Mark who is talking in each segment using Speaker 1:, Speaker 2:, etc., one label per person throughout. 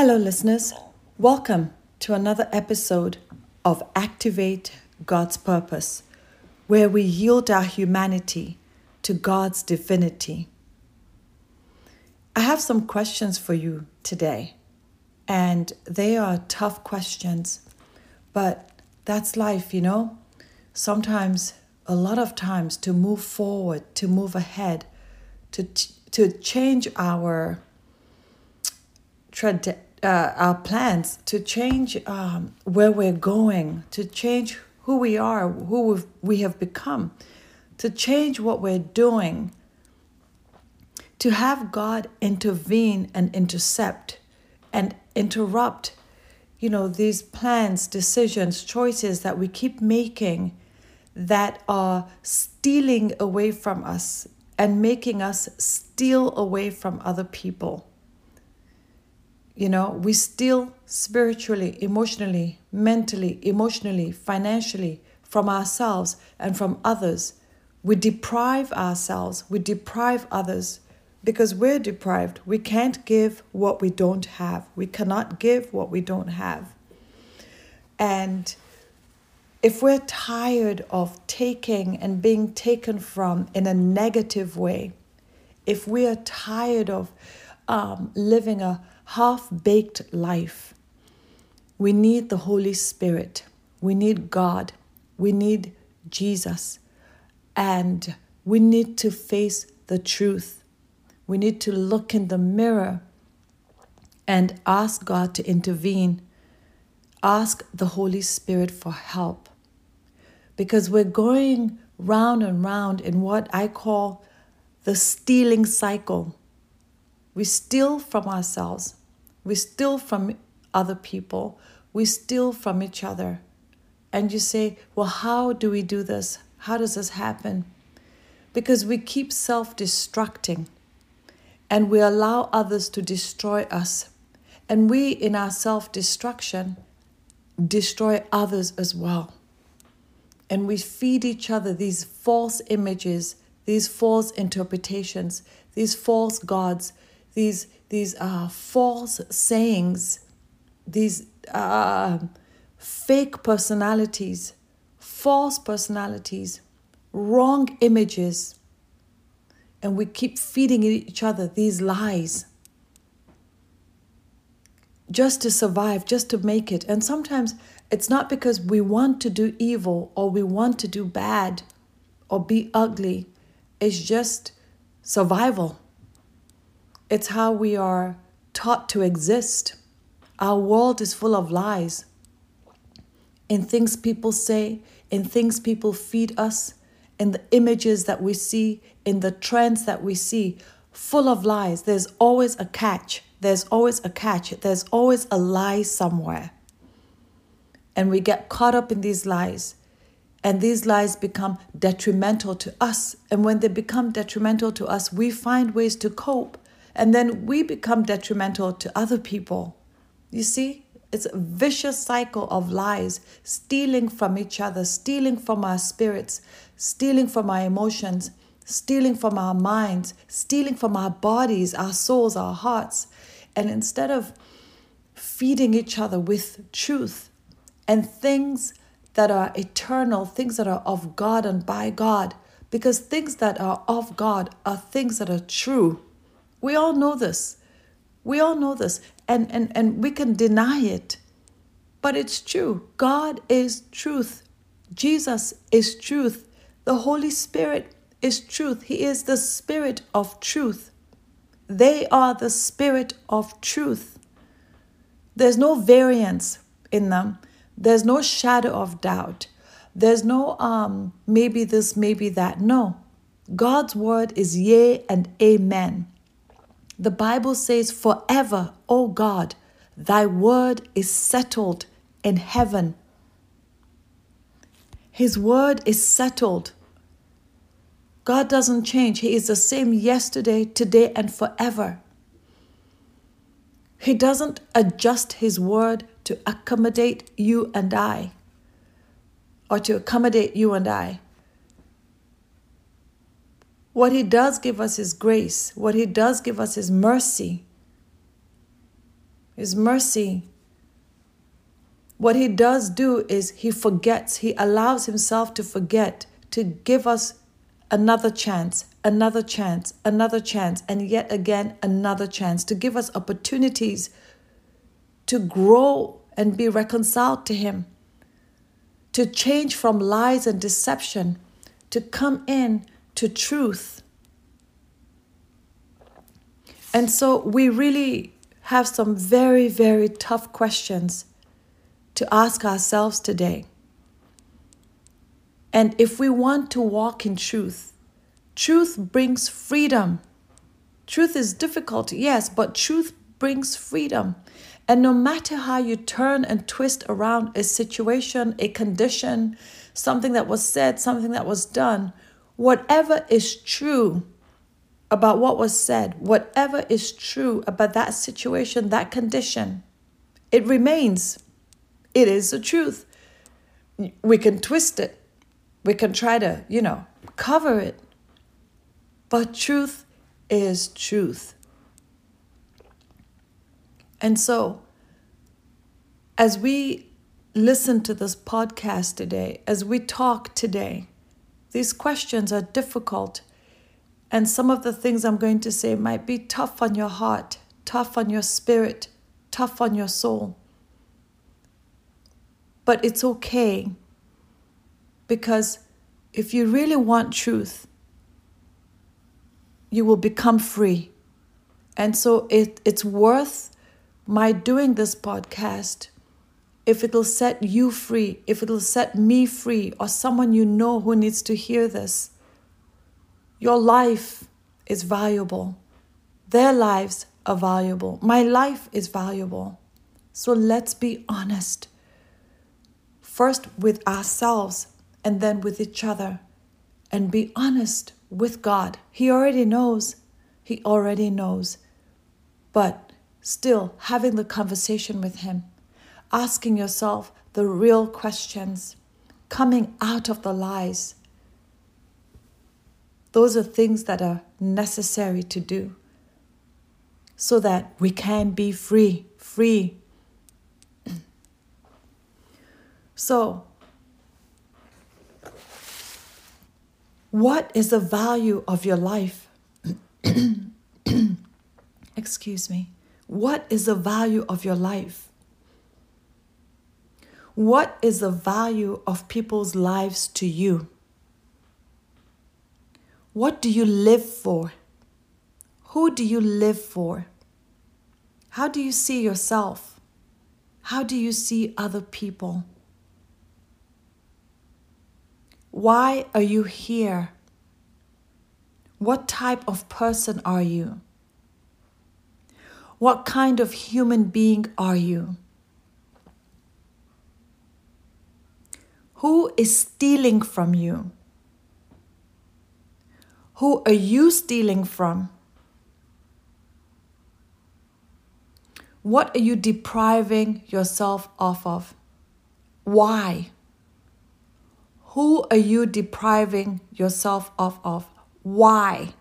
Speaker 1: Hello, listeners. Welcome to another episode of Activate God's Purpose, where we yield our humanity to God's divinity. I have some questions for you today, and they are tough questions, but that's life, you know? Sometimes, a lot of times, to move forward, to move ahead, to, to change our trajectory uh, our plans to change um, where we're going, to change who we are, who we have become, to change what we're doing, to have God intervene and intercept and interrupt, you know, these plans, decisions, choices that we keep making that are stealing away from us and making us steal away from other people you know, we steal spiritually, emotionally, mentally, emotionally, financially from ourselves and from others. We deprive ourselves, we deprive others because we're deprived. We can't give what we don't have. We cannot give what we don't have. And if we're tired of taking and being taken from in a negative way, if we are tired of um, living a half baked life. We need the Holy Spirit. We need God. We need Jesus. And we need to face the truth. We need to look in the mirror and ask God to intervene. Ask the Holy Spirit for help. Because we're going round and round in what I call the stealing cycle. We steal from ourselves. We steal from other people. We steal from each other. And you say, well, how do we do this? How does this happen? Because we keep self destructing and we allow others to destroy us. And we, in our self destruction, destroy others as well. And we feed each other these false images, these false interpretations, these false gods, these these uh, false sayings, these uh, fake personalities, false personalities, wrong images, and we keep feeding each other these lies just to survive, just to make it. And sometimes it's not because we want to do evil or we want to do bad or be ugly, it's just survival. It's how we are taught to exist. Our world is full of lies. In things people say, in things people feed us, in the images that we see, in the trends that we see, full of lies. There's always a catch. There's always a catch. There's always a lie somewhere. And we get caught up in these lies. And these lies become detrimental to us. And when they become detrimental to us, we find ways to cope and then we become detrimental to other people. You see, it's a vicious cycle of lies, stealing from each other, stealing from our spirits, stealing from our emotions, stealing from our minds, stealing from our bodies, our souls, our hearts. And instead of feeding each other with truth and things that are eternal, things that are of God and by God, because things that are of God are things that are true we all know this. We all know this. And, and, and we can deny it. But it's true. God is truth. Jesus is truth. The Holy Spirit is truth. He is the Spirit of truth. They are the Spirit of truth. There's no variance in them, there's no shadow of doubt. There's no um maybe this, maybe that. No. God's word is yea and amen. The Bible says, Forever, O God, thy word is settled in heaven. His word is settled. God doesn't change. He is the same yesterday, today, and forever. He doesn't adjust His word to accommodate you and I, or to accommodate you and I. What He does give us is grace, what He does give us is mercy. His mercy. What He does do is He forgets, He allows Himself to forget, to give us another chance, another chance, another chance, and yet again another chance, to give us opportunities to grow and be reconciled to Him, to change from lies and deception, to come in to truth. And so we really have some very, very tough questions to ask ourselves today. And if we want to walk in truth, truth brings freedom. Truth is difficult, yes, but truth brings freedom. And no matter how you turn and twist around a situation, a condition, something that was said, something that was done, whatever is true about what was said, whatever is true about that situation, that condition, it remains. It is the truth. We can twist it, we can try to, you know, cover it. But truth is truth. And so, as we listen to this podcast today, as we talk today, these questions are difficult. And some of the things I'm going to say might be tough on your heart, tough on your spirit, tough on your soul. But it's okay because if you really want truth, you will become free. And so it, it's worth my doing this podcast if it'll set you free, if it'll set me free, or someone you know who needs to hear this. Your life is valuable. Their lives are valuable. My life is valuable. So let's be honest. First with ourselves and then with each other. And be honest with God. He already knows. He already knows. But still having the conversation with Him, asking yourself the real questions, coming out of the lies. Those are things that are necessary to do so that we can be free, free. so, What is the value of your life? Excuse me. What is the value of your life? What is the value of people's lives to you? What do you live for? Who do you live for? How do you see yourself? How do you see other people? Why are you here? What type of person are you? What kind of human being are you? Who is stealing from you? Who are you stealing from? What are you depriving yourself off of? Why? Who are you depriving yourself off of? Why?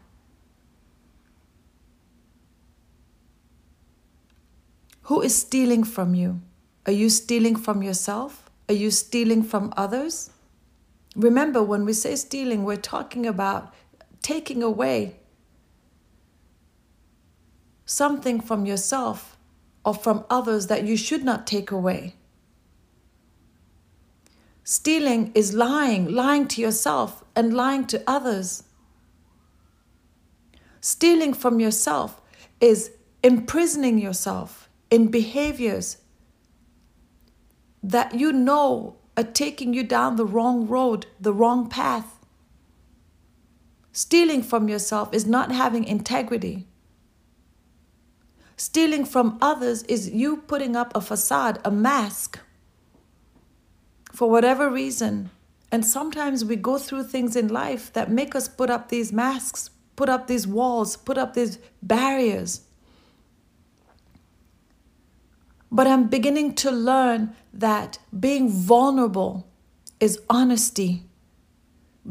Speaker 1: Who is stealing from you? Are you stealing from yourself? Are you stealing from others? Remember, when we say stealing, we're talking about taking away something from yourself or from others that you should not take away. Stealing is lying, lying to yourself and lying to others. Stealing from yourself is imprisoning yourself in behaviors that you know are taking you down the wrong road, the wrong path. Stealing from yourself is not having integrity. Stealing from others is you putting up a facade, a mask for whatever reason. And sometimes we go through things in life that make us put up these masks, put up these walls, put up these barriers. But I'm beginning to learn that being vulnerable is honesty.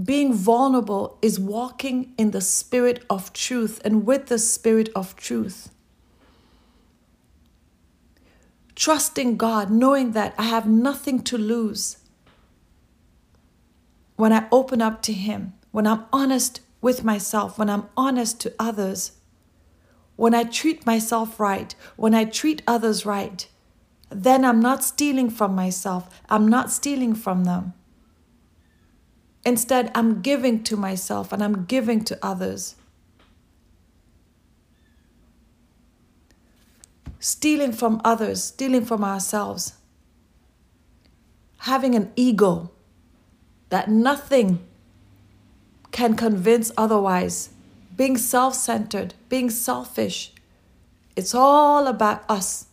Speaker 1: Being vulnerable is walking in the spirit of truth and with the spirit of truth. trusting God, knowing that I have nothing to lose. When I open up to Him, when I'm honest with myself, when I'm honest to others, when I treat myself right, when I treat others right, then I'm not stealing from myself. I'm not stealing from them. Instead, I'm giving to myself and I'm giving to others. Stealing from others, stealing from ourselves. Having an ego that nothing can convince otherwise. Being self centered, being selfish. It's all about us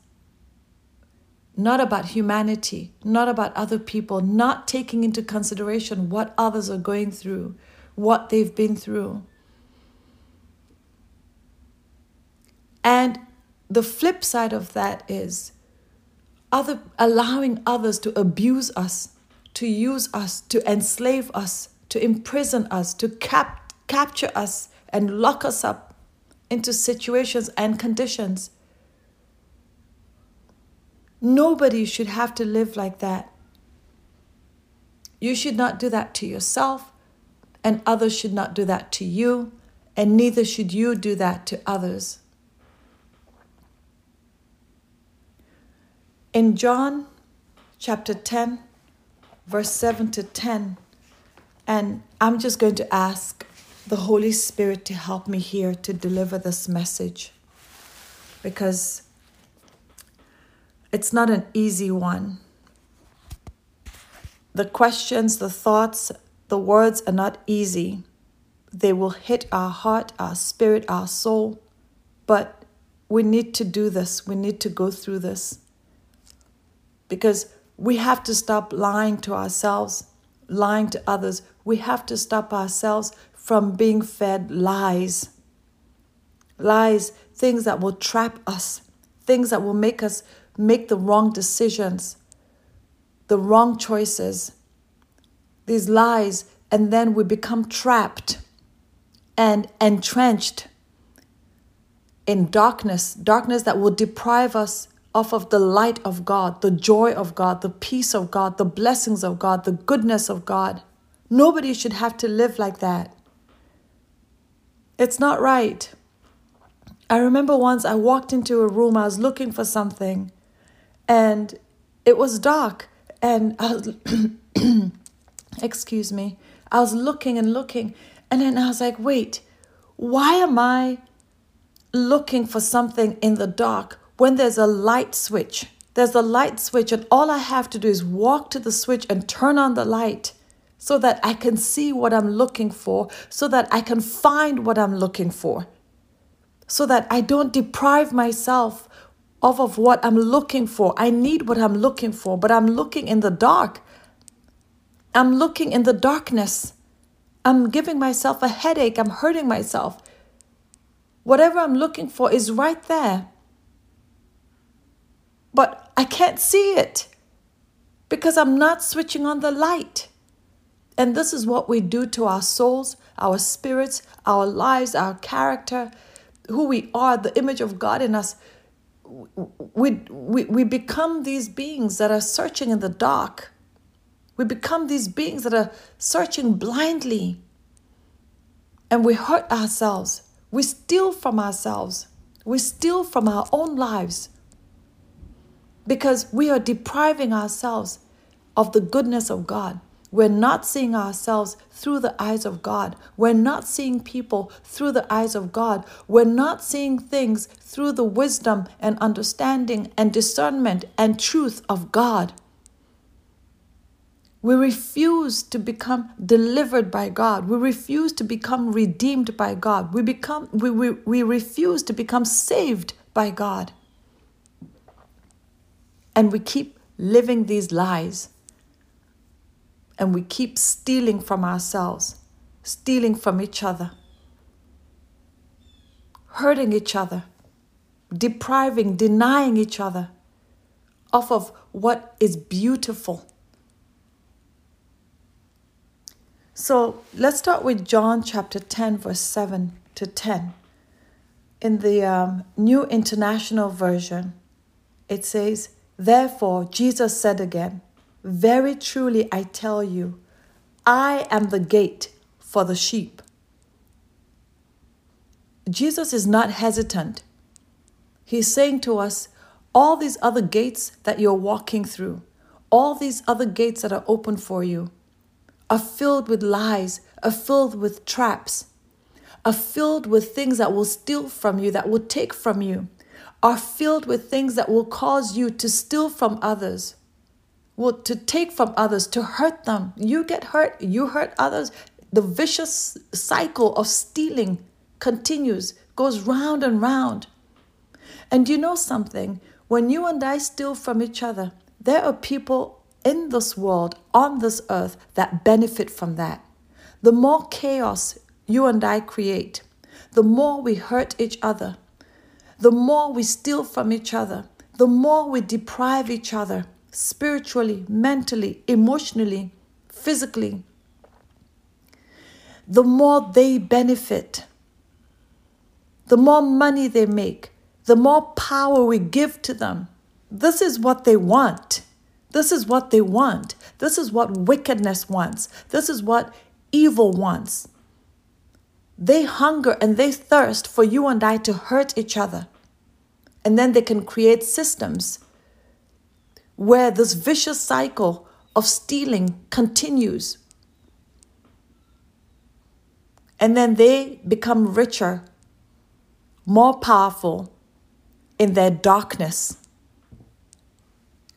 Speaker 1: not about humanity, not about other people, not taking into consideration what others are going through, what they've been through. And the flip side of that is other allowing others to abuse us, to use us, to enslave us, to imprison us, to cap- capture us and lock us up into situations and conditions Nobody should have to live like that. You should not do that to yourself, and others should not do that to you, and neither should you do that to others. In John chapter 10, verse 7 to 10, and I'm just going to ask the Holy Spirit to help me here to deliver this message because it's not an easy one. The questions, the thoughts, the words are not easy. They will hit our heart, our spirit, our soul. But we need to do this. We need to go through this. Because we have to stop lying to ourselves, lying to others. We have to stop ourselves from being fed lies. Lies, things that will trap us, things that will make us make the wrong decisions, the wrong choices, these lies, and then we become trapped and entrenched in darkness, darkness that will deprive us off of the light of God, the joy of God, the peace of God, the blessings of God, the goodness of God. Nobody should have to live like that. It's not right. I remember once I walked into a room, I was looking for something, and it was dark and I was excuse me I was looking and looking and then I was like wait why am I looking for something in the dark when there's a light switch there's a light switch and all I have to do is walk to the switch and turn on the light so that I can see what I'm looking for so that I can find what I'm looking for so that I don't deprive myself off of what I'm looking for. I need what I'm looking for, but I'm looking in the dark. I'm looking in the darkness. I'm giving myself a headache. I'm hurting myself. Whatever I'm looking for is right there. But I can't see it because I'm not switching on the light. And this is what we do to our souls, our spirits, our lives, our character, who we are, the image of God in us we, we, we become these beings that are searching in the dark. We become these beings that are searching blindly. And we hurt ourselves. We steal from ourselves. We steal from our own lives because we are depriving ourselves of the goodness of God. We're not seeing ourselves through the eyes of God. We're not seeing people through the eyes of God. We're not seeing things through the wisdom and understanding and discernment and truth of God. We refuse to become delivered by God. We refuse to become redeemed by God. We, become, we, we, we refuse to become saved by God. And we keep living these lies and we keep stealing from ourselves, stealing from each other, hurting each other, depriving, denying each other off of what is beautiful. So let's start with John chapter 10, verse 7 to 10. In the um, New International Version, it says, Therefore, Jesus said again, Very truly I tell you, I am the gate for the sheep. Jesus is not hesitant. He's saying to us, all these other gates that you're walking through, all these other gates that are open for you, are filled with lies, are filled with traps, are filled with things that will steal from you, that will take from you, are filled with things that will cause you to steal from others, will to take from others, to hurt them. You get hurt, you hurt others. The vicious cycle of stealing continues, goes round and round. And you know something? When you and I steal from each other, there are people in this world, on this earth, that benefit from that. The more chaos you and I create, the more we hurt each other, the more we steal from each other, the more we deprive each other spiritually, mentally, emotionally, physically, the more they benefit the more money they make, the more power we give to them. This is what they want. This is what they want. This is what wickedness wants. This is what evil wants. They hunger and they thirst for you and I to hurt each other. And then they can create systems where this vicious cycle of stealing continues. And then they become richer more powerful in their darkness.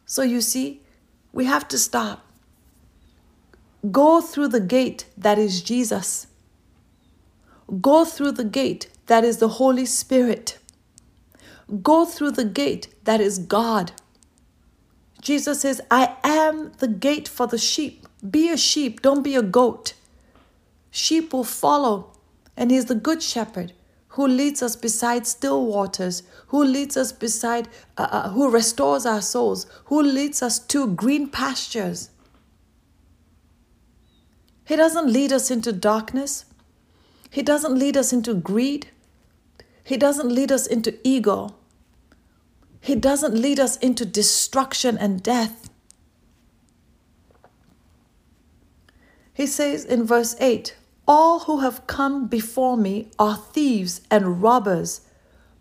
Speaker 1: So you see, we have to stop. Go through the gate that is Jesus. Go through the gate that is the Holy Spirit. Go through the gate that is God. Jesus says, I am the gate for the sheep. Be a sheep, don't be a goat. Sheep will follow, and He's the good shepherd who leads us beside still waters, who leads us beside, uh, uh, who restores our souls, who leads us to green pastures. He doesn't lead us into darkness. He doesn't lead us into greed. He doesn't lead us into ego. He doesn't lead us into destruction and death. He says in verse 8, all who have come before me are thieves and robbers,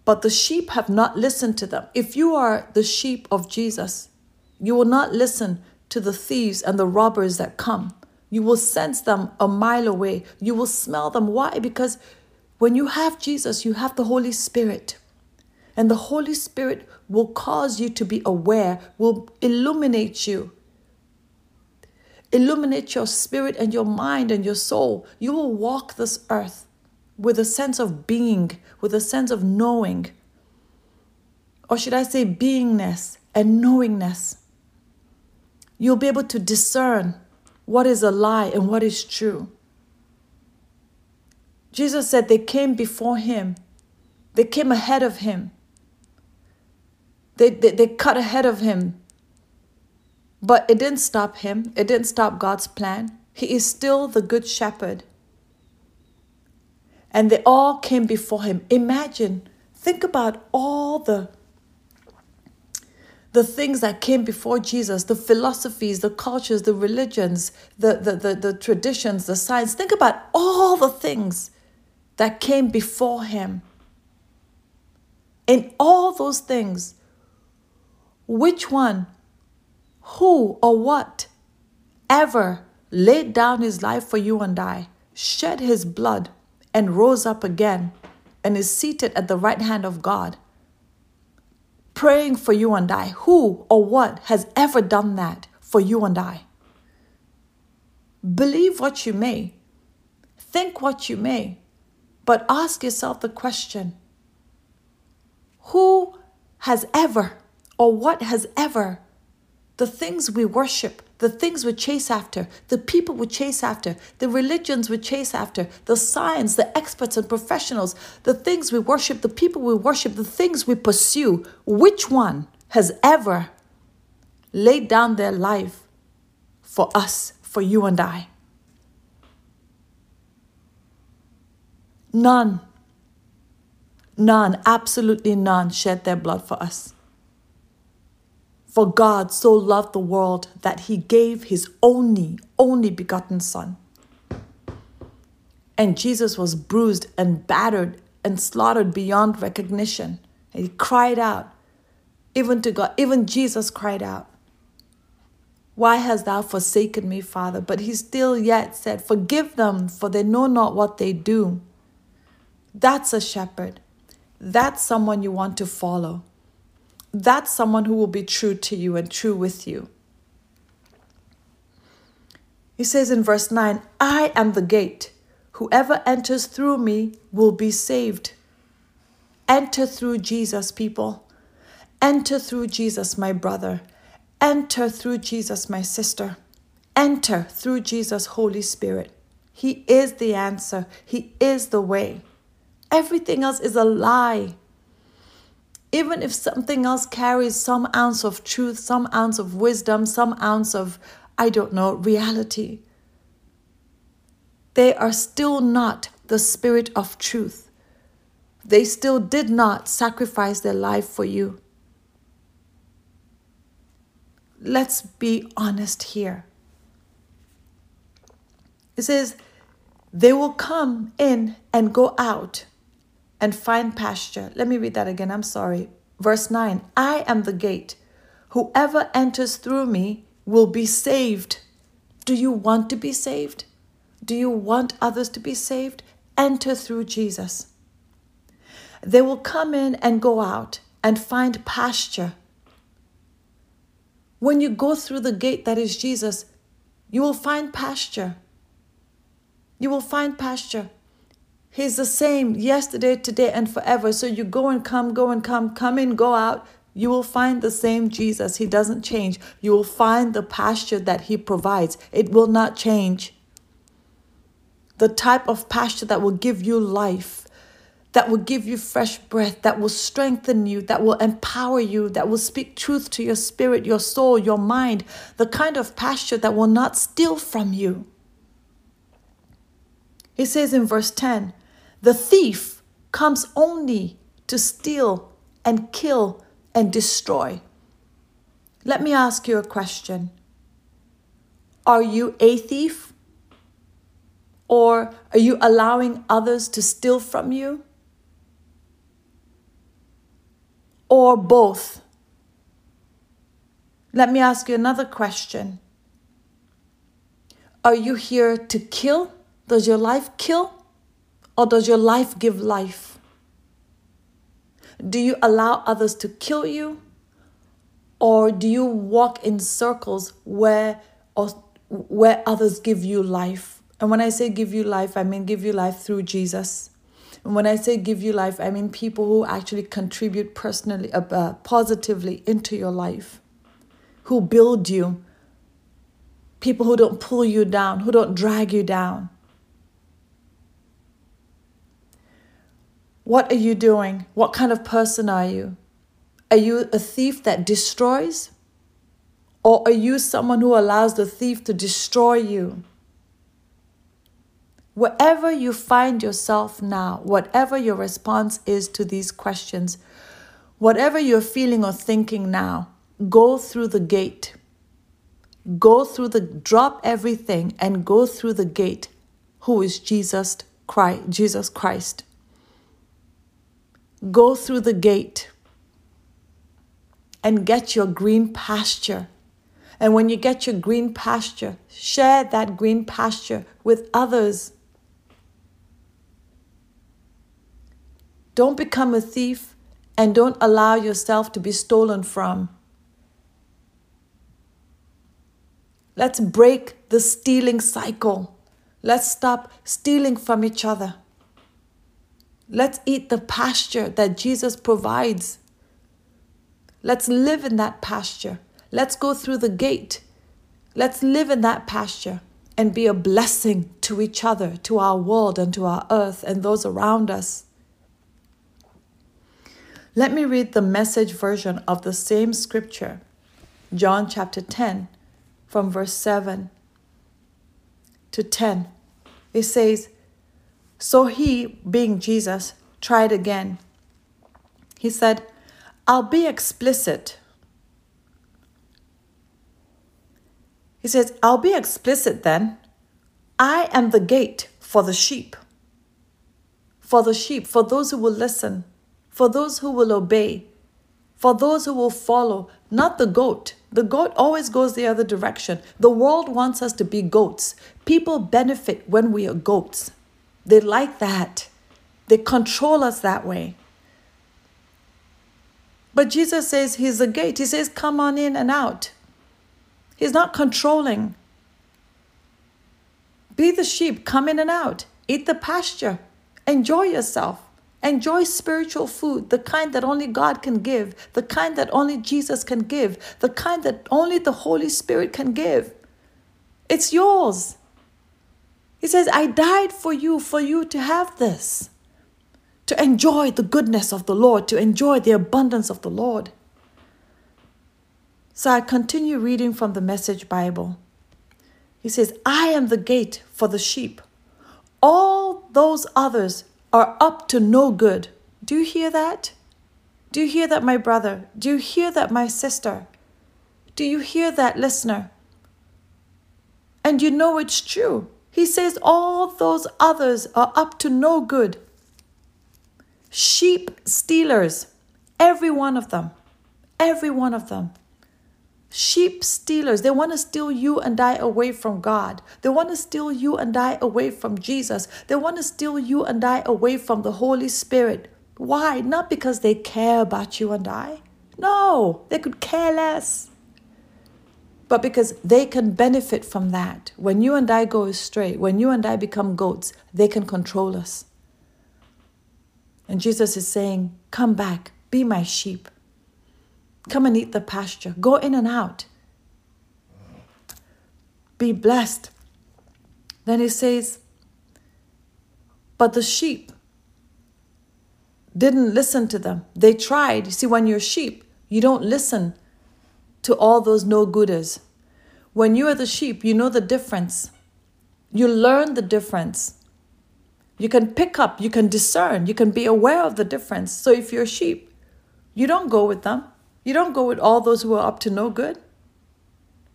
Speaker 1: but the sheep have not listened to them. If you are the sheep of Jesus, you will not listen to the thieves and the robbers that come. You will sense them a mile away. You will smell them. Why? Because when you have Jesus, you have the Holy Spirit. And the Holy Spirit will cause you to be aware, will illuminate you illuminate your spirit and your mind and your soul, you will walk this earth with a sense of being, with a sense of knowing. Or should I say, beingness and knowingness. You'll be able to discern what is a lie and what is true. Jesus said they came before him, they came ahead of him, they, they, they cut ahead of him but it didn't stop him, it didn't stop God's plan. He is still the good shepherd. And they all came before him. Imagine, think about all the the things that came before Jesus, the philosophies, the cultures, the religions, the, the, the, the traditions, the science. Think about all the things that came before him. In all those things, which one who or what ever laid down his life for you and I, shed his blood, and rose up again, and is seated at the right hand of God, praying for you and I? Who or what has ever done that for you and I? Believe what you may, think what you may, but ask yourself the question who has ever or what has ever the things we worship, the things we chase after, the people we chase after, the religions we chase after, the science, the experts and professionals, the things we worship, the people we worship, the things we pursue, which one has ever laid down their life for us, for you and I? None. None, absolutely none, shed their blood for us For God so loved the world that he gave his only, only begotten Son. And Jesus was bruised and battered and slaughtered beyond recognition. And he cried out, even to God, even Jesus cried out, Why hast thou forsaken me, Father? But he still yet said, Forgive them, for they know not what they do. That's a shepherd. That's someone you want to follow. That's someone who will be true to you and true with you. He says in verse 9, I am the gate. Whoever enters through me will be saved. Enter through Jesus, people. Enter through Jesus, my brother. Enter through Jesus, my sister. Enter through Jesus, Holy Spirit. He is the answer, He is the way. Everything else is a lie. Even if something else carries some ounce of truth, some ounce of wisdom, some ounce of, I don't know, reality, they are still not the spirit of truth. They still did not sacrifice their life for you. Let's be honest here. It says, they will come in and go out and find pasture. Let me read that again. I'm sorry. Verse 9 I am the gate. Whoever enters through me will be saved. Do you want to be saved? Do you want others to be saved? Enter through Jesus. They will come in and go out and find pasture. When you go through the gate that is Jesus, you will find pasture. You will find pasture. He's the same yesterday, today, and forever. So you go and come, go and come, come in, go out. You will find the same Jesus. He doesn't change. You will find the pasture that He provides. It will not change. The type of pasture that will give you life, that will give you fresh breath, that will strengthen you, that will empower you, that will speak truth to your spirit, your soul, your mind. The kind of pasture that will not steal from you. He says in verse 10 the thief comes only to steal and kill and destroy. Let me ask you a question Are you a thief? Or are you allowing others to steal from you? Or both? Let me ask you another question. Are you here to kill? Does your life kill? Or does your life give life? Do you allow others to kill you? Or do you walk in circles where, or, where others give you life? And when I say give you life, I mean give you life through Jesus. And when I say give you life, I mean people who actually contribute personally, uh, uh positively into your life, who build you, people who don't pull you down, who don't drag you down. What are you doing? What kind of person are you? Are you a thief that destroys? Or are you someone who allows the thief to destroy you? Wherever you find yourself now, whatever your response is to these questions, whatever you're feeling or thinking now, go through the gate. Go through the drop everything and go through the gate, who is Jesus Christ, Jesus Christ. Go through the gate and get your green pasture. And when you get your green pasture, share that green pasture with others. Don't become a thief and don't allow yourself to be stolen from. Let's break the stealing cycle. Let's stop stealing from each other. Let's eat the pasture that Jesus provides. Let's live in that pasture. Let's go through the gate. Let's live in that pasture and be a blessing to each other, to our world, and to our earth and those around us. Let me read the message version of the same scripture, John chapter 10, from verse 7 to 10. It says, so he, being Jesus, tried again. He said, I'll be explicit. He says, I'll be explicit then. I am the gate for the sheep. For the sheep, for those who will listen, for those who will obey, for those who will follow, not the goat. The goat always goes the other direction. The world wants us to be goats. People benefit when we are goats. They like that. They control us that way. But Jesus says he's the gate. He says, come on in and out. He's not controlling. Be the sheep, come in and out, eat the pasture, enjoy yourself. Enjoy spiritual food, the kind that only God can give, the kind that only Jesus can give, the kind that only the Holy Spirit can give. It's yours. He says, I died for you, for you to have this, to enjoy the goodness of the Lord, to enjoy the abundance of the Lord. So I continue reading from the Message Bible. He says, I am the gate for the sheep. All those others are up to no good. Do you hear that? Do you hear that, my brother? Do you hear that, my sister? Do you hear that, listener? And you know it's true. He says all those others are up to no good. Sheep stealers, every one of them, every one of them sheep stealers. They want to steal you and I away from God. They want to steal you and I away from Jesus. They want to steal you and I away from the Holy Spirit. Why? Not because they care about you and I. No, they could care less. But because they can benefit from that. When you and I go astray, when you and I become goats, they can control us. And Jesus is saying, Come back, be my sheep. Come and eat the pasture. Go in and out. Be blessed. Then he says, But the sheep didn't listen to them. They tried. You see, when you're sheep, you don't listen to all those no gooders. When you are the sheep, you know the difference. You learn the difference. You can pick up, you can discern, you can be aware of the difference. So if you're a sheep, you don't go with them. You don't go with all those who are up to no good.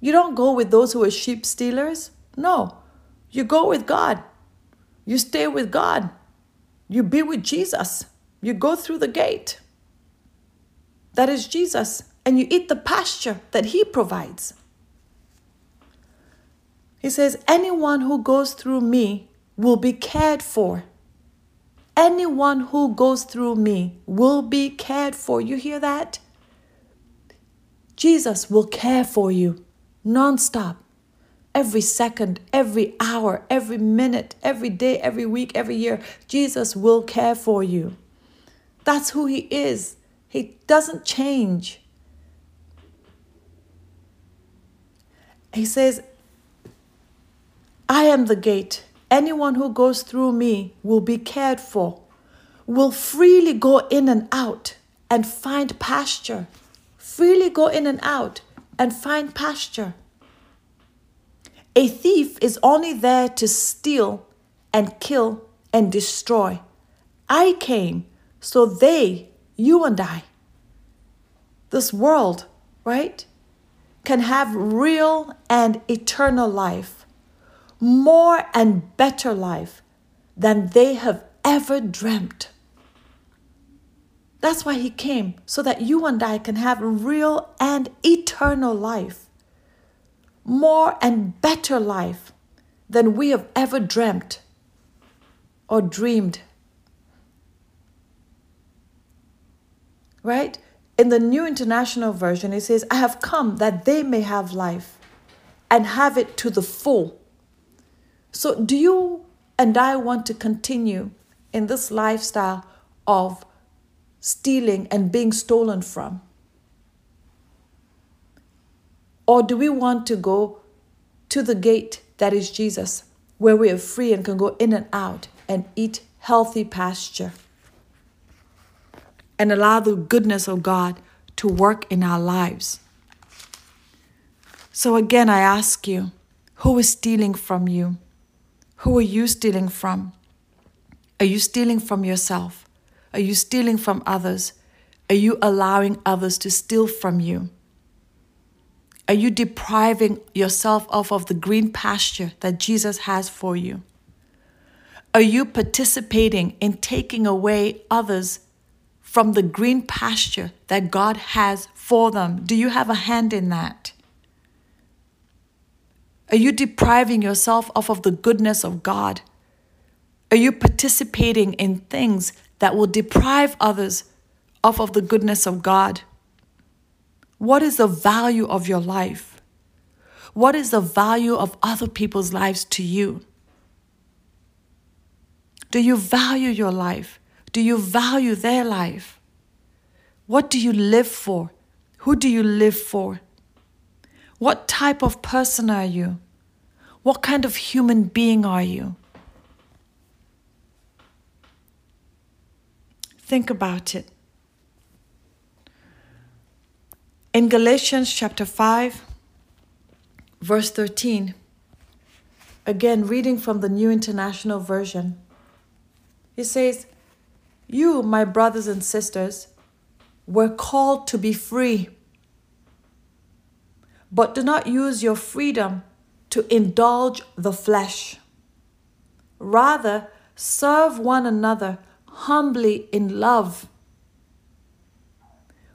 Speaker 1: You don't go with those who are sheep stealers. No, you go with God. You stay with God. You be with Jesus. You go through the gate. That is Jesus. And you eat the pasture that He provides. He says, Anyone who goes through me will be cared for. Anyone who goes through me will be cared for. You hear that? Jesus will care for you nonstop. Every second, every hour, every minute, every day, every week, every year, Jesus will care for you. That's who He is. He doesn't change. He says, I am the gate. Anyone who goes through me will be cared for, will freely go in and out and find pasture freely go in and out and find pasture. A thief is only there to steal and kill and destroy. I came so they, you and I, this world, right, can have real and eternal life, more and better life than they have ever dreamt. That's why he came, so that you and I can have real and eternal life, more and better life than we have ever dreamt or dreamed. Right? In the New International Version, it says, I have come that they may have life and have it to the full. So, do you and I want to continue in this lifestyle of stealing and being stolen from? Or do we want to go to the gate that is Jesus, where we are free and can go in and out and eat healthy pasture and allow the goodness of God to work in our lives? So, again, I ask you who is stealing from you? Who are you stealing from? Are you stealing from yourself? Are you stealing from others? Are you allowing others to steal from you? Are you depriving yourself off of the green pasture that Jesus has for you? Are you participating in taking away others from the green pasture that God has for them? Do you have a hand in that? Are you depriving yourself off of the goodness of God? Are you participating in things that will deprive others off of the goodness of God? What is the value of your life? What is the value of other people's lives to you? Do you value your life? Do you value their life? What do you live for? Who do you live for? What type of person are you? What kind of human being are you? Think about it. In Galatians chapter 5, verse 13, again reading from the New International Version, he says, You, my brothers and sisters, were called to be free. But do not use your freedom to indulge the flesh. Rather, serve one another humbly in love.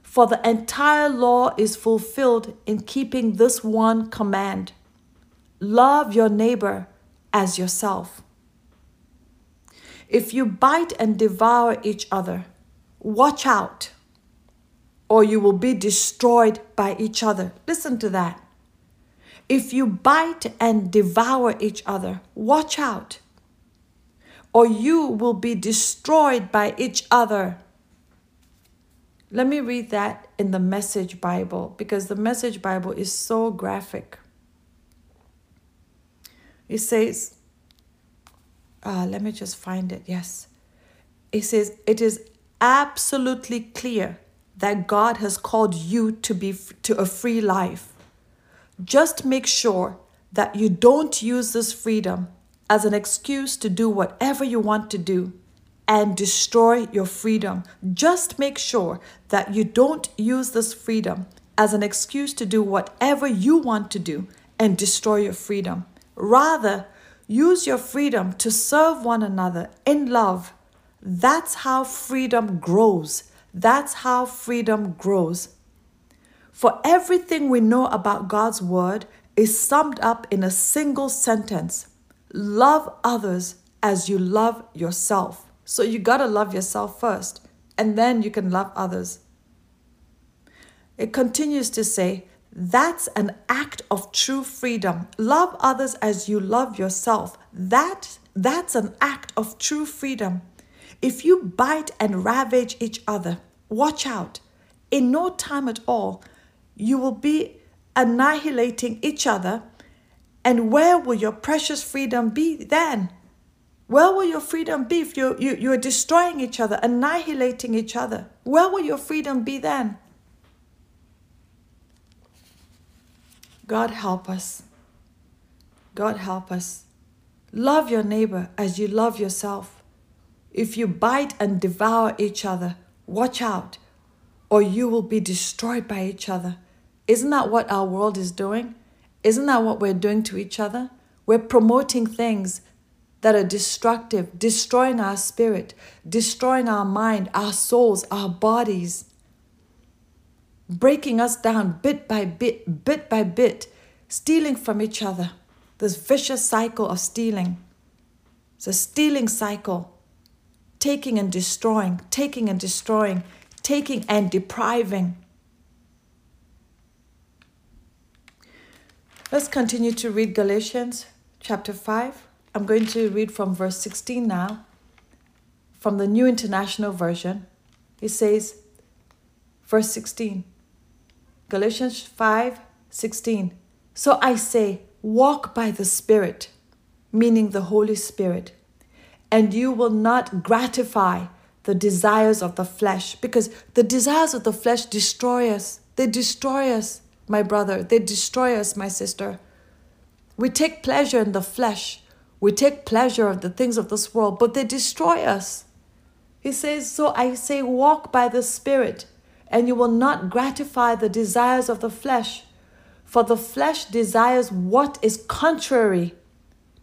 Speaker 1: For the entire law is fulfilled in keeping this one command love your neighbor as yourself. If you bite and devour each other, watch out or you will be destroyed by each other. Listen to that. If you bite and devour each other, watch out, or you will be destroyed by each other. Let me read that in the Message Bible because the Message Bible is so graphic. It says, uh, let me just find it. Yes. It says, it is absolutely clear that God has called you to be to a free life. Just make sure that you don't use this freedom as an excuse to do whatever you want to do and destroy your freedom. Just make sure that you don't use this freedom as an excuse to do whatever you want to do and destroy your freedom. Rather, use your freedom to serve one another in love. That's how freedom grows. That's how freedom grows. For everything we know about God's word is summed up in a single sentence love others as you love yourself. So you got to love yourself first, and then you can love others. It continues to say, that's an act of true freedom. Love others as you love yourself. That that's an act of true freedom. If you bite and ravage each other, watch out. In no time at all, you will be annihilating each other. And where will your precious freedom be then? Where will your freedom be if you, you, you're destroying each other, annihilating each other? Where will your freedom be then? God help us. God help us. Love your neighbor as you love yourself. If you bite and devour each other, watch out, or you will be destroyed by each other. Isn't that what our world is doing? Isn't that what we're doing to each other? We're promoting things that are destructive, destroying our spirit, destroying our mind, our souls, our bodies, breaking us down bit by bit, bit by bit, stealing from each other. This vicious cycle of stealing. It's a stealing cycle taking and destroying, taking and destroying, taking and depriving. Let's continue to read Galatians chapter 5. I'm going to read from verse 16 now, from the New International Version. It says, verse 16, Galatians 5 16. So I say, walk by the Spirit, meaning the Holy Spirit and you will not gratify the desires of the flesh because the desires of the flesh destroy us. They destroy us, my brother. They destroy us, my sister. We take pleasure in the flesh. We take pleasure of the things of this world, but they destroy us. He says, So I say, walk by the Spirit, and you will not gratify the desires of the flesh. For the flesh desires what is contrary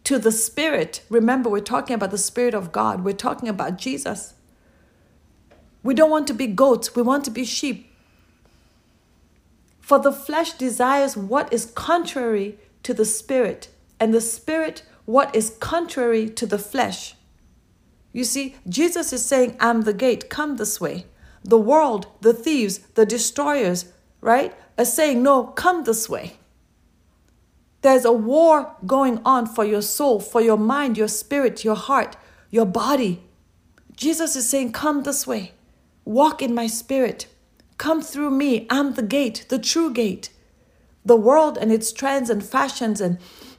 Speaker 1: to the spirit. Remember, we're talking about the spirit of God, we're talking about Jesus. We don't want to be goats, we want to be sheep. For the flesh desires what is contrary to the spirit, and the spirit what is contrary to the flesh. You see, Jesus is saying, I'm the gate, come this way. The world, the thieves, the destroyers, right, are saying, No, come this way. There's a war going on for your soul, for your mind, your spirit, your heart, your body. Jesus is saying, Come this way. Walk in my spirit. Come through me. I'm the gate, the true gate. The world and its trends and fashions and,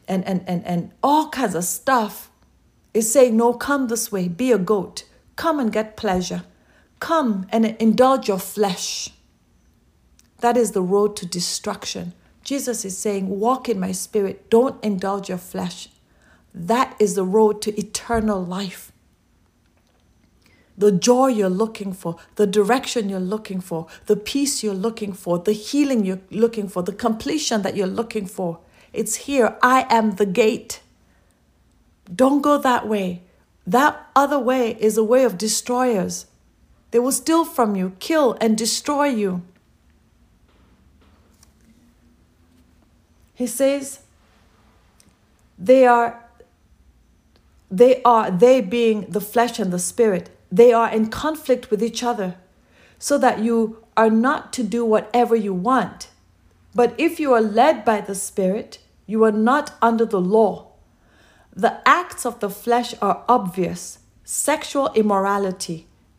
Speaker 1: and, and, and, and all kinds of stuff is saying, No, come this way. Be a goat. Come and get pleasure. Come and indulge your flesh. That is the road to destruction. Jesus is saying, Walk in my spirit. Don't indulge your flesh. That is the road to eternal life the joy you're looking for, the direction you're looking for, the peace you're looking for, the healing you're looking for, the completion that you're looking for. It's here. I am the gate. Don't go that way. That other way is a way of destroyers. They will steal from you, kill, and destroy you. He says, they are they are they being the flesh and the spirit they are in conflict with each other, so that you are not to do whatever you want. But if you are led by the Spirit, you are not under the law. The acts of the flesh are obvious sexual immorality,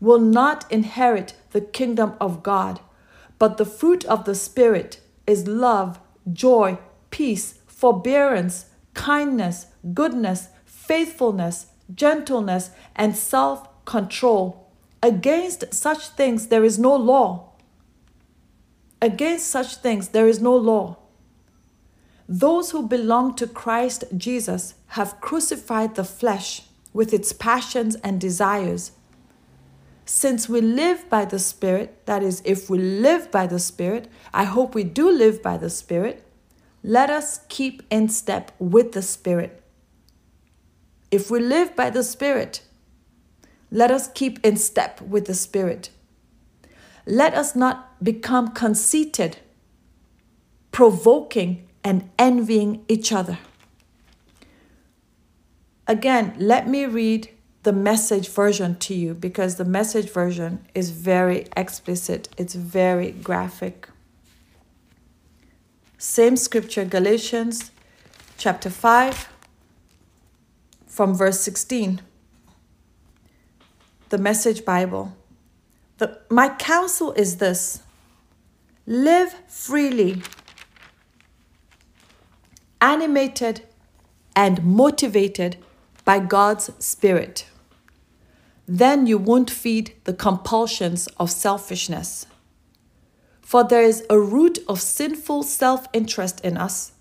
Speaker 1: Will not inherit the kingdom of God. But the fruit of the Spirit is love, joy, peace, forbearance, kindness, goodness, faithfulness, gentleness, and self control. Against such things there is no law. Against such things there is no law. Those who belong to Christ Jesus have crucified the flesh with its passions and desires. Since we live by the Spirit, that is, if we live by the Spirit, I hope we do live by the Spirit, let us keep in step with the Spirit. If we live by the Spirit, let us keep in step with the Spirit. Let us not become conceited, provoking, and envying each other. Again, let me read the message version to you because the message version is very explicit, it's very graphic. Same scripture, Galatians chapter 5, from verse 16 the Message Bible. The, my counsel is this live freely, animated and motivated by God's Spirit. Then you won't feed the compulsions of selfishness. For there is a root of sinful self interest in us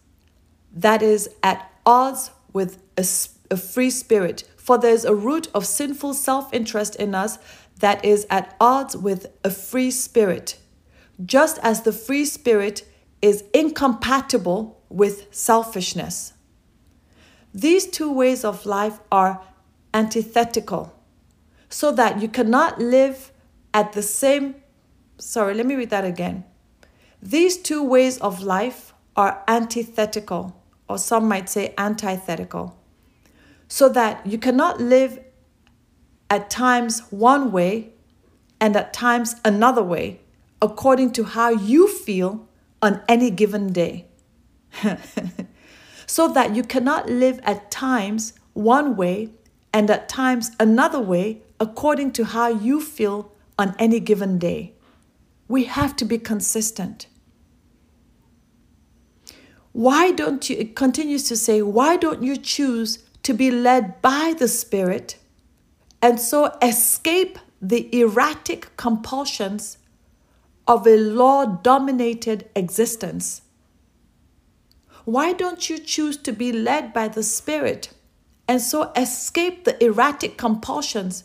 Speaker 1: that is at odds with a, a free spirit for there is a root of sinful self interest in us that is at odds with a free spirit, just as the free spirit is incompatible with selfishness. These two ways of life are antithetical, so that you cannot live at the same. Sorry, let me read that again. These two ways of life are antithetical, or some might say antithetical so that you cannot live at times one way and at times another way according to how you feel on any given day. so that you cannot live at times one way and at times another way according to how you feel on any given day. We have to be consistent. Why don't you, it continues to say, why don't you choose to be led by the Spirit and so escape the erratic compulsions of a law dominated existence? Why don't you choose to be led by the Spirit and so escape the erratic compulsions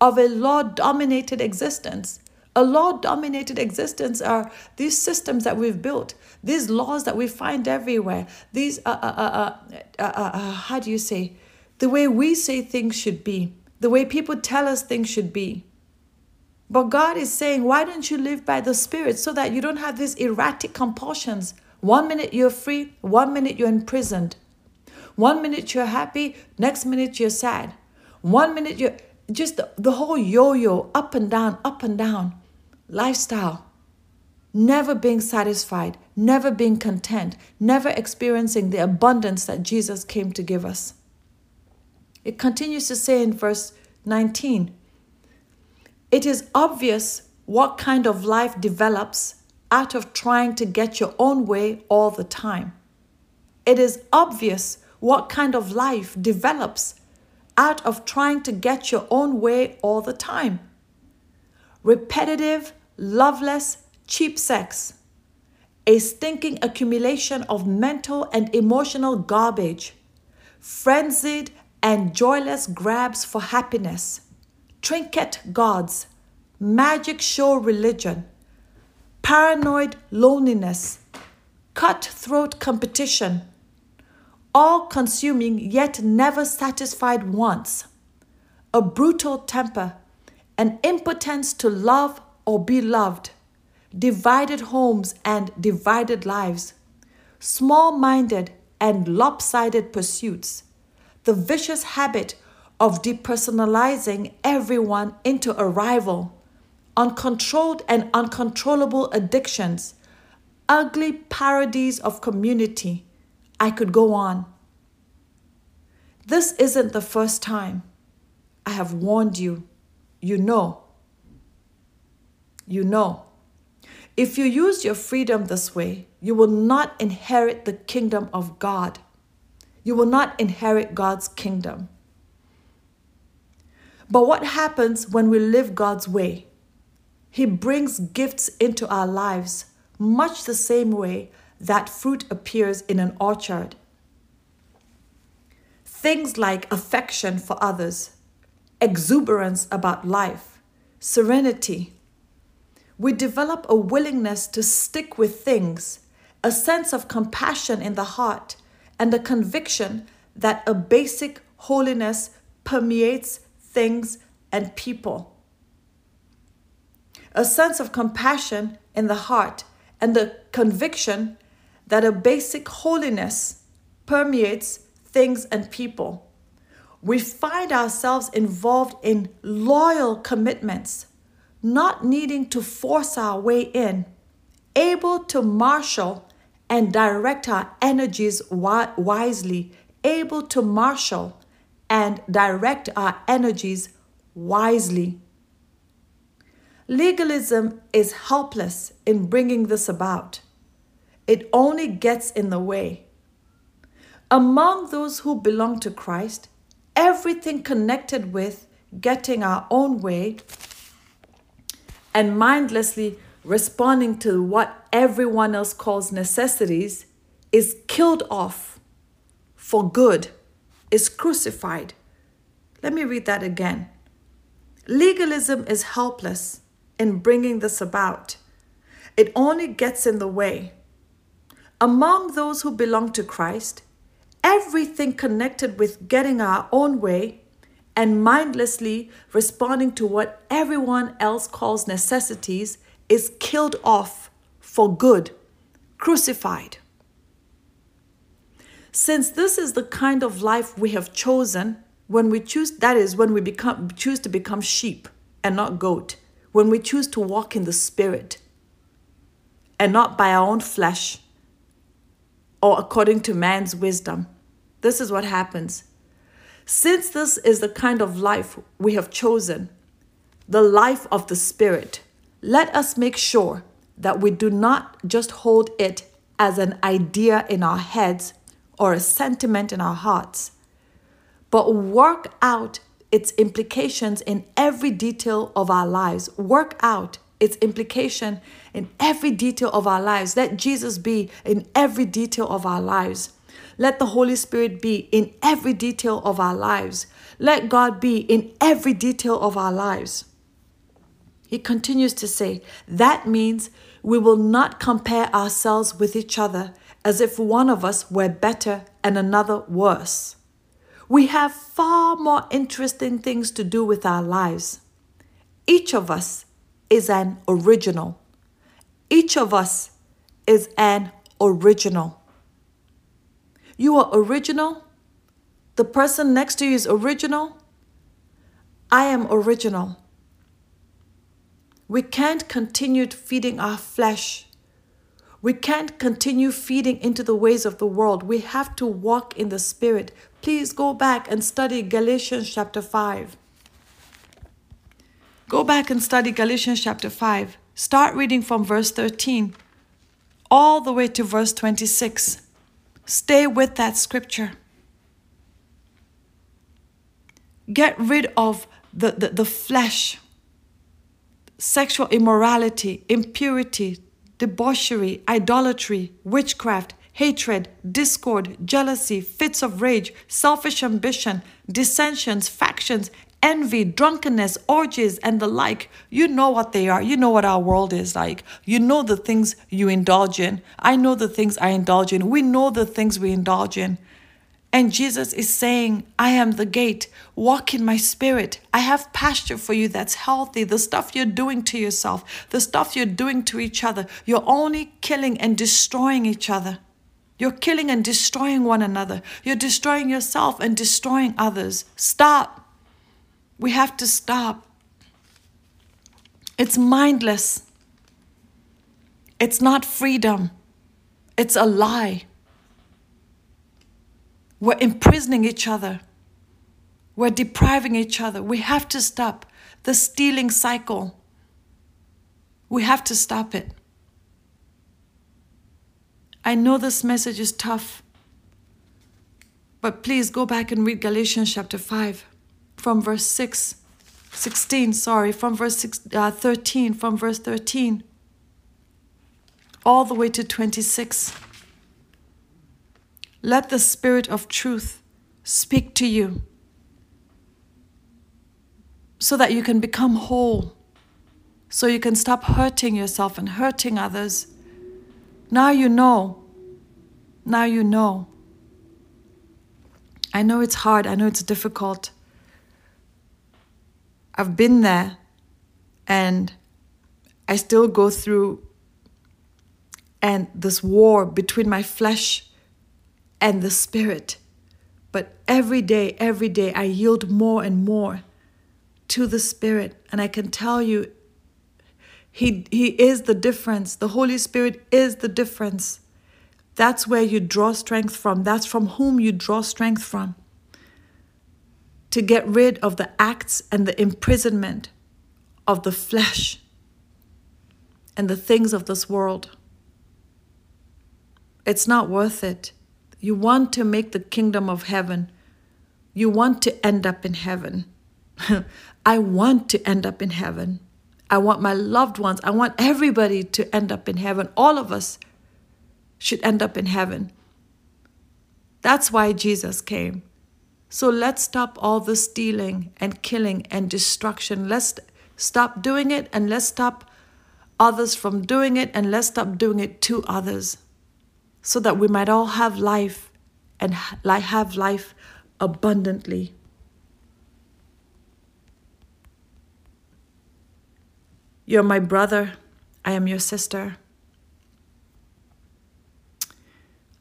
Speaker 1: of a law dominated existence? A law dominated existence are these systems that we've built, these laws that we find everywhere, these, uh, uh, uh, uh, how do you say, the way we say things should be, the way people tell us things should be. But God is saying, why don't you live by the Spirit so that you don't have these erratic compulsions? One minute you're free, one minute you're imprisoned. One minute you're happy, next minute you're sad. One minute you're just the, the whole yo yo, up and down, up and down lifestyle. Never being satisfied, never being content, never experiencing the abundance that Jesus came to give us. It continues to say in verse 19 It is obvious what kind of life develops out of trying to get your own way all the time. It is obvious what kind of life develops out of trying to get your own way all the time. Repetitive, loveless, cheap sex, a stinking accumulation of mental and emotional garbage, frenzied and joyless grabs for happiness, trinket gods, magic show religion, paranoid loneliness, cutthroat competition, all consuming yet never satisfied wants, a brutal temper an impotence to love or be loved, divided homes and divided lives, small minded and lopsided pursuits, the vicious habit of depersonalizing everyone into a rival, uncontrolled and uncontrollable addictions, ugly parodies of community. I could go on. This isn't the first time. I have warned you you know. You know. If you use your freedom this way, you will not inherit the kingdom of God. You will not inherit God's kingdom. But what happens when we live God's way? He brings gifts into our lives, much the same way that fruit appears in an orchard. Things like affection for others, exuberance about life, serenity. We develop a willingness to stick with things, a sense of compassion in the heart, and a conviction that a basic holiness permeates things and people. A sense of compassion in the heart and the conviction that a basic holiness permeates things and people we find ourselves involved in loyal commitments, not needing to force our way in, able to marshal and direct our energies wisely, able to marshal and direct our energies wisely. Legalism is helpless in bringing this about. It only gets in the way. Among those who belong to Christ, everything connected with getting our own way and mindlessly responding to what everyone else calls necessities is killed off for good, is crucified. Let me read that again. Legalism is helpless in bringing this about, it only gets in the way. Among those who belong to Christ, everything connected with getting our own way and mindlessly responding to what everyone else calls necessities is killed off for good, crucified. Since this is the kind of life we have chosen, when we choose, that is, when we become, choose to become sheep and not goat, when we choose to walk in the Spirit and not by our own flesh or according to man's wisdom, this is what happens. Since this is the kind of life we have chosen, the life of the Spirit, let us make sure that we do not just hold it as an idea in our heads or a sentiment in our hearts, but work out its implications in every detail of our lives. Work out its implication in every detail of our lives. Let Jesus be in every detail of our lives. Let the Holy Spirit be in every detail of our lives. Let God be in every detail of our lives. He continues to say, that means we will not compare ourselves with each other as if one of us were better and another worse. We have far more interesting things to do with our lives. Each of us is an original. Each of us is an original. You are original. The person next to you is original. I am original. We can't continue feeding our flesh. We can't continue feeding into the ways of the world. We have to walk in the Spirit. Please go back and study Galatians chapter 5. Go back and study Galatians chapter 5. Start reading from verse 13 all the way to verse 26. Stay with that scripture. Get rid of the, the, the flesh sexual immorality, impurity, debauchery, idolatry, witchcraft, hatred, discord, jealousy, fits of rage, selfish ambition, dissensions, factions, envy, drunkenness, orgies, and the like. You know what they are. You know what our world is like. You know the things you indulge in. I know the things I indulge in. We know the things we indulge in. And Jesus is saying, I am the gate. Walk in my spirit. I have pasture for you that's healthy. The stuff you're doing to yourself, the stuff you're doing to each other, you're only killing and destroying each other. You're killing and destroying one another. You're destroying yourself and destroying others. Stop. We have to stop. It's mindless. It's not freedom. It's a lie. We're imprisoning each other. We're depriving each other. We have to stop the stealing cycle. We have to stop it. I know this message is tough, but please go back and read Galatians chapter 5 from verse 6, 16, sorry, from verse six, uh, 13, from verse 13, all the way to 26. Let the Spirit of truth speak to you so that you can become whole, so you can stop hurting yourself and hurting others. Now you know. Now you know. I know it's hard, I know it's difficult. I've been there and I still go through and this war between my flesh and the Spirit. But every day, every day, I yield more and more to the Spirit. And I can tell you, He, he is the difference. The Holy Spirit is the difference. That's where you draw strength from. That's from whom you draw strength from. To get rid of the acts and the imprisonment of the flesh and the things of this world. It's not worth it. You want to make the kingdom of heaven. You want to end up in heaven. I want to end up in heaven. I want my loved ones, I want everybody to end up in heaven. All of us should end up in heaven. That's why Jesus came. So let's stop all the stealing and killing and destruction. Let's stop doing it and let's stop others from doing it and let's stop doing it to others so that we might all have life and have life abundantly. You're my brother, I am your sister.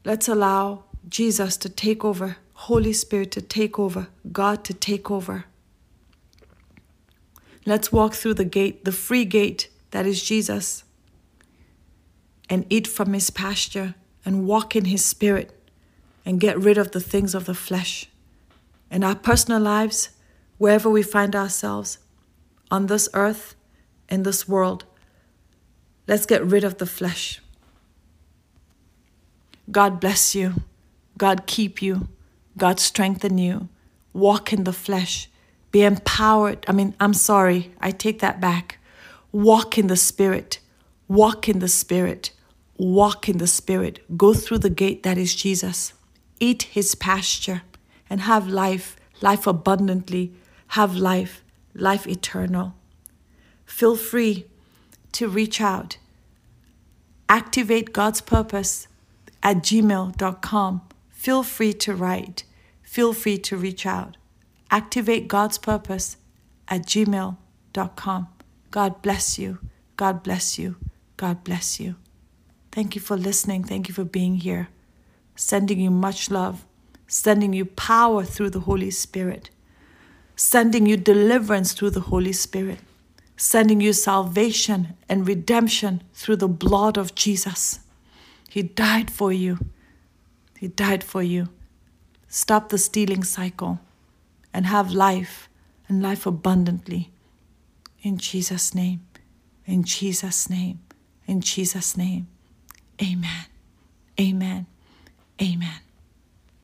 Speaker 1: Let's allow Jesus to take over, Holy Spirit to take over, God to take over. Let's walk through the gate, the free gate that is Jesus, and eat from his pasture and walk in His Spirit and get rid of the things of the flesh. In our personal lives, wherever we find ourselves, on this earth, in this world, let's get rid of the flesh. God bless you. God keep you. God strengthen you. Walk in the flesh. Be empowered. I mean, I'm sorry. I take that back. Walk in the spirit. Walk in the spirit. Walk in the spirit. Go through the gate that is Jesus. Eat his pasture and have life, life abundantly. Have life, life eternal. Feel free to reach out. Activate God's purpose at gmail.com. Feel free to write. Feel free to reach out. Activate God's purpose at gmail.com. God bless you. God bless you. God bless you. Thank you for listening. Thank you for being here. Sending you much love, sending you power through the Holy Spirit, sending you deliverance through the Holy Spirit, sending you salvation and redemption through the blood of Jesus. He died for you. He died for you. Stop the stealing cycle and have life and life abundantly. In Jesus' name, in Jesus' name, in Jesus' name. Amen. Amen. Amen.